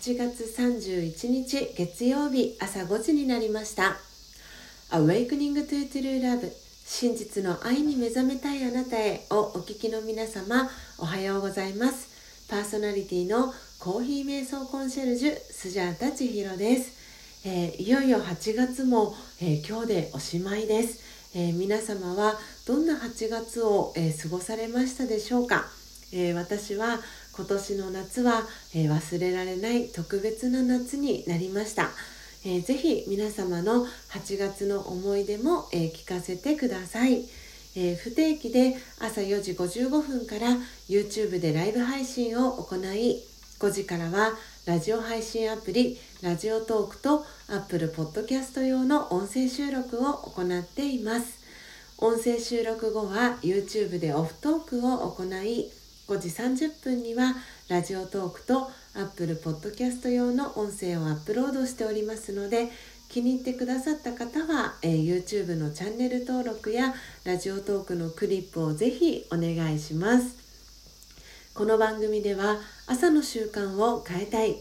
8月31日月曜日朝5時になりました。Awakening to True Love 真実の愛に目覚めたいあなたへをお聞きの皆様おはようございます。パーソナリティのコーヒー瞑想コンシェルジュスジャータ千尋です、えー、いよいよ8月も、えー、今日でおしまいです、えー、皆様はどんな8月を、え過ごされましたでしょうか、え私は今年の夏は、え忘れられない特別な夏になりました。えー、ぜひ皆様の8月の思い出も、えー、聞かせてください、えー、不定期で朝4時55分から YouTube でライブ配信を行い5時からはラジオ配信アプリラジオトークと Apple Podcast 用の音声収録を行っています音声収録後は YouTube でオフトークを行い5時30分にはラジオトークと Apple Podcast 用の音声をアップロードしておりますので気に入ってくださった方は、えー、YouTube のチャンネル登録やラジオトークのクリップをぜひお願いします。この番組では朝の習慣を変えたい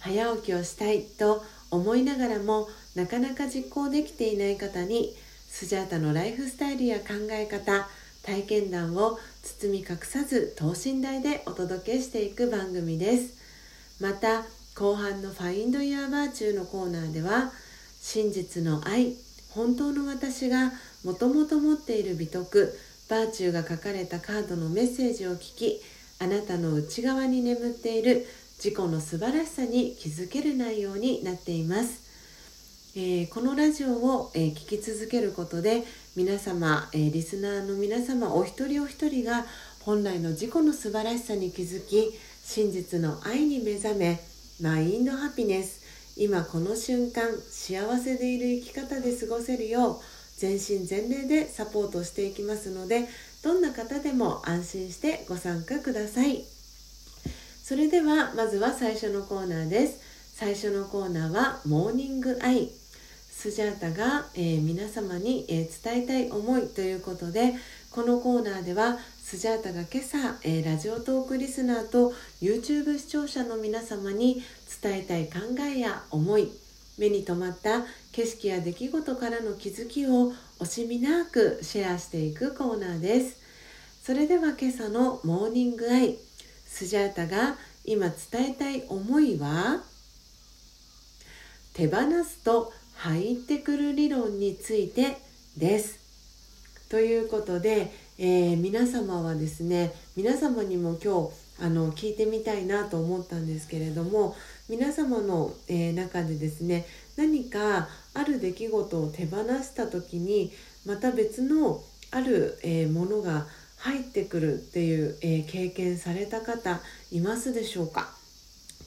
早起きをしたいと思いながらもなかなか実行できていない方にスジャータのライフスタイルや考え方体験談を包み隠さず等身大でお届けしていく番組です。また後半の「Find Your Virtue」のコーナーでは真実の愛本当の私がもともと持っている美徳バーチューが書かれたカードのメッセージを聞きあなたの内側に眠っている自己の素晴らしさに気づける内容になっています。えー、このラジオを、えー、聞き続けることで皆様、えー、リスナーの皆様お一人お一人が本来の自己の素晴らしさに気づき真実の愛に目覚めマインドハピネス。今この瞬間幸せでいる生き方で過ごせるよう全身全霊でサポートしていきますのでどんな方でも安心してご参加ください。それではまずは最初のコーナーです。最初のコーナーはモーニングアイ。スジャータが、えー、皆様に、えー、伝えたい思いということでこのコーナーではスジャータが今朝、えー、ラジオトークリスナーと YouTube 視聴者の皆様に伝えたい考えや思い目に留まった景色や出来事からの気づきを惜しみなくシェアしていくコーナーです。それでは今朝のモーニングアイスジャータが今伝えたい思いは手放すと入ってくる理論についてです。ということで、えー、皆様はですね皆様にも今日あの聞いてみたいなと思ったんですけれども皆様の、えー、中でですね何かある出来事を手放した時にまた別のある、えー、ものが入ってくるっていう、え経験された方いますでしょうか？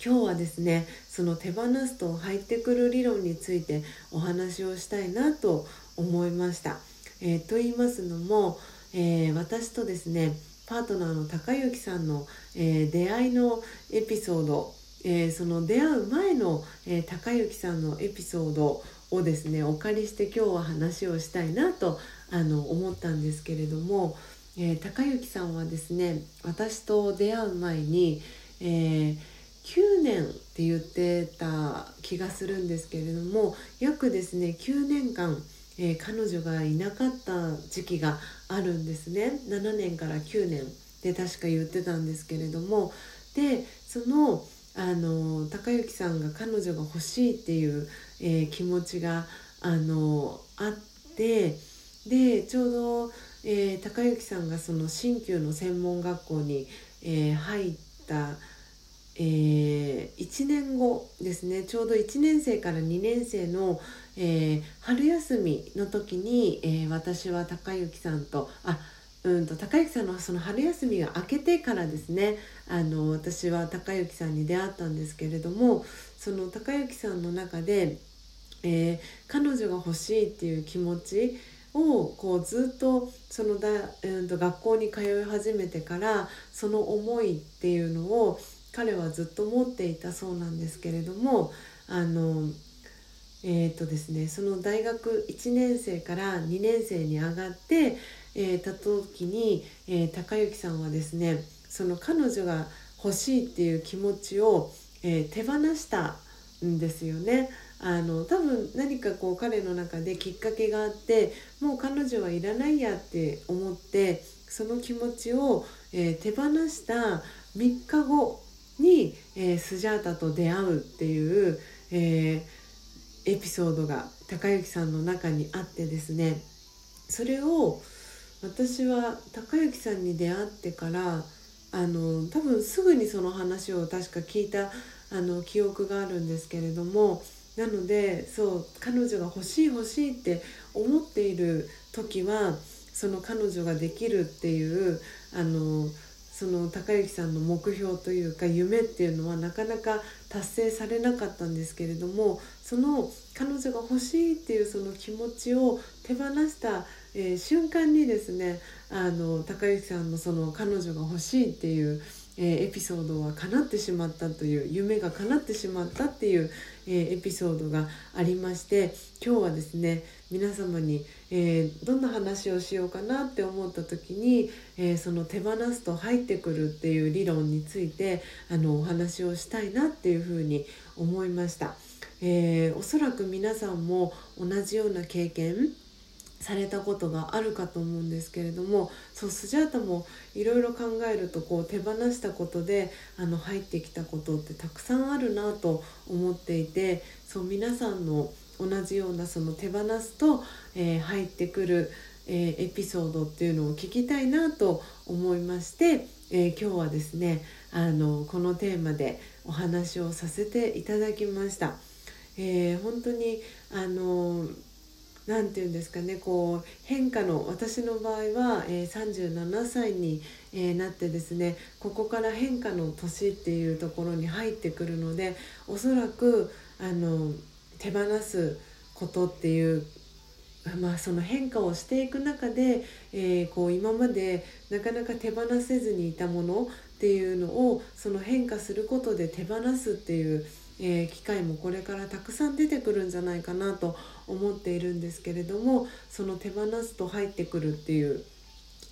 今日はですねその手放すと入ってくる理論についてお話をしたいなと思いました。えー、と言いますのも、えー、私とですねパートナーの高之さんの、えー、出会いのエピソード、えその出会う前の、え高之さんのエピソードをですねお借りして今日は話をしたいなとあの思ったんですけれども、え高之さんはですね私と出会う前に、えー9年って言ってた気がするんですけれども約ですね9年間、えー、彼女がいなかった時期があるんですね。7年から9年で確か言ってたんですけれども。でそのあの高之さんが彼女が欲しいっていう、えー、気持ちがあのあってでちょうど、えー、高之さんがその鍼灸の専門学校に、えー、入ったえー、1年後ですね。ちょうど1年生から2年生の、えー、春休みの時に、えー、私は高之さんとあうんと高之さんのその春休みが明けてからですねあの私は高之さんに出会ったんですけれどもその高之さんの中で、え彼女が欲しいっていう気持ちをこうずっとそのだ、うん、と学校に通い始めてからその思いっていうのを彼はずっと持っていたそうなんですけれどもあのえーとですね、その大学1年生から2年生に上がって、えー、た時に、えー、高之さんはですねその彼女が欲しいっていう気持ちを、えー、手放したんですよね。あの多分何かこう彼の中できっかけがあってもう彼女はいらないやって思ってその気持ちを、えー、手放した3日後に、えー、スジャータと出会うっていう、えー、エピソードが高之さんの中にあってですねそれを私は高之さんに出会ってからあの多分すぐにその話を確か聞いたあの記憶があるんですけれどもなのでそう彼女が欲しい欲しいって思っている時はその彼女ができるっていうあのその高之さんの目標というか夢っていうのはなかなか達成されなかったんですけれどもその彼女が欲しいっていうその気持ちを手放した、えー、瞬間にですねあの高之さんのその彼女が欲しいっていうえー、エピソードは叶ってしまったという夢が叶ってしまったっていう、えー、エピソードがありまして今日はですね皆様に、えー、どんな話をしようかなって思った時に、えその手放すと入ってくるっていう理論についてあのお話をしたいなっていうふうに思いました。えおそらく皆さんも同じような経験されたことがあるかと思うんですけれどもそうスジャータもいろいろ考えるとこう手放したことであの入ってきたことってたくさんあるなと思っていてそう皆さんの同じようなその手放すと、えー、入ってくる、えー、エピソードっていうのを聞きたいなと思いまして、えー、今日はですねあのこのテーマでお話をさせていただきました。え本当にあの何て言うんですかねこう変化の私の場合は、えー、37歳に、えー、なってですねここから変化の年っていうところに入ってくるのでおそらくあの手放すことっていうまあ、その変化をしていく中で、えー、こう今までなかなか手放せずにいたものっていうのをその変化することで手放すっていうえー、機会もこれからたくさん出てくるんじゃないかなと思っているんですけれどもその手放すと入ってくるっていう、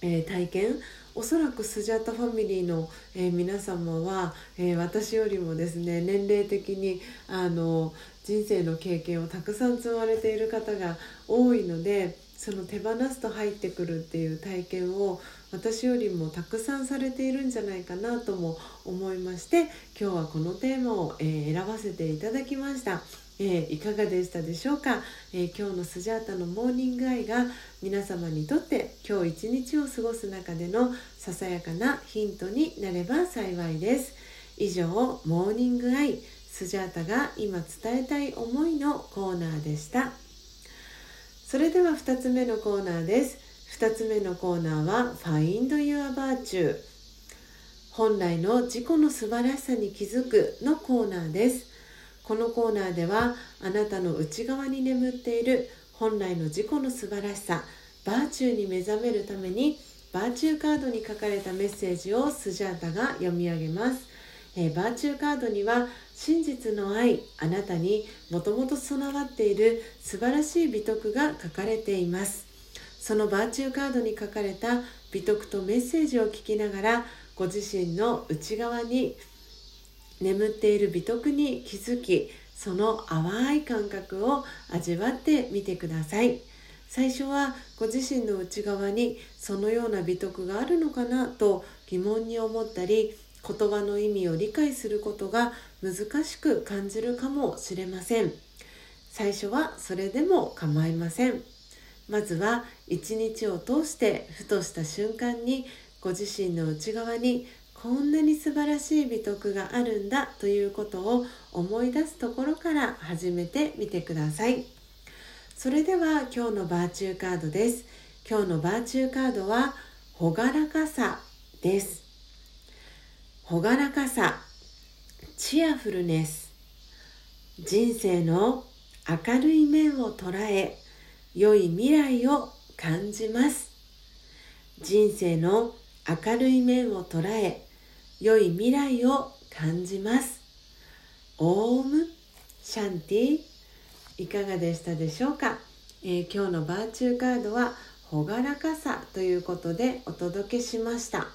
えー、体験。おそらくスジャタファミリーの、えー、皆様は、え私よりもですね年齢的にあの人生の経験をたくさん積まれている方が多いのでその手放すと入ってくるっていう体験を私よりもたくさんされているんじゃないかなとも思いまして今日はこのテーマを、えー、選ばせていただきました。えー、いかがでしたでしょうか、えー、今日のスジャータのモーニングアイが皆様にとって今日一日を過ごす中でのささやかなヒントになれば幸いです。以上モーニングアイスジャータが今伝えたい思いのコーナーでした。それでは2つ目のコーナーです。2つ目のコーナーは Find Your Virtue 本来の自己の素晴らしさに気づくのコーナーです。このコーナーではあなたの内側に眠っている本来の自己の素晴らしさバーチューに目覚めるためにバーチューカードに書かれたメッセージをスジャータが読み上げます、えー、バーチューカードには真実の愛あなたにもともと備わっている素晴らしい美徳が書かれています。そのバーチューカードに書かれた美徳とメッセージを聞きながらご自身の内側に眠っている美徳に気づきその淡い感覚を味わってみてください。最初はご自身の内側にそのような美徳があるのかなと疑問に思ったり言葉の意味を理解することが難しく感じるかもしれません。最初はそれでも構いません。まずは一日を通してふとした瞬間にご自身の内側にこんなに素晴らしい美徳があるんだということを思い出すところから始めてみてください。それでは今日のバーチューカードです。今日のバーチューカードは朗らかさです。朗らかさチアフルネス人生の明るい面を捉え良い未来を感じます。人生の明るい面を捉え良い未来を感じます。オームシャンティいかがでしたでしょうか、えー、今日のバーチューカードは朗らかさということでお届けしました、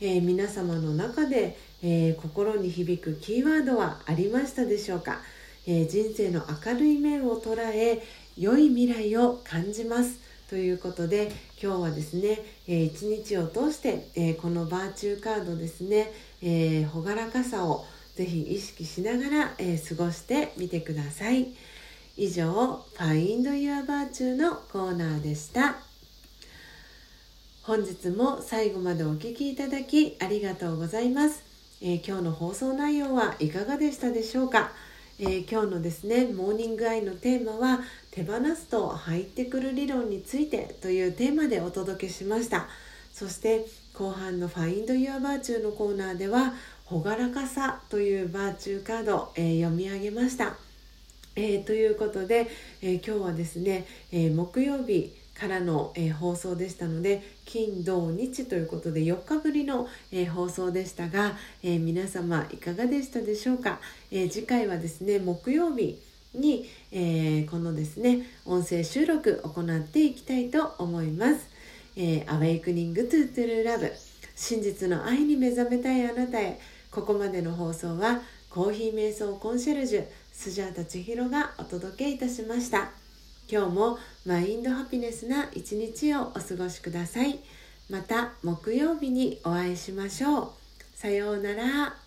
えー、皆様の中で、えー、心に響くキーワードはありましたでしょうか、えー、人生の明るい面を捉え良い未来を感じます。ということで今日はですね、えー、一日を通して、えこのバーチューカードですね、え朗らかさをぜひ意識しながら、え過ごしてみてください。以上「Find Your Virtue」のコーナーでした。本日も最後までお聴きいただきありがとうございます。えー、今日の放送内容はいかがでしたでしょうか、えー、今日のですねモーニングアイのテーマは手放すと入ってくる理論についてというテーマでお届けしました。そして後半の Find Your Virtue のコーナーでは朗らかさというバーチューカード、えー、読み上げました。えー、ということで、えー、今日はですね、え、木曜日からの、えー、放送でしたので金土日ということで4日ぶりの、えー、放送でしたが、えー、皆様いかがでしたでしょうか、え次回はですね木曜日に、えこのですね音声収録行っていきたいと思います。えー、Awakening to True Love 真実の愛に目覚めたいあなたへここまでの放送はコーヒー瞑想コンシェルジュスジャータ千尋がお届けいたしました。今日もマインドハピネスな一日をお過ごしください。また木曜日にお会いしましょう。さようなら。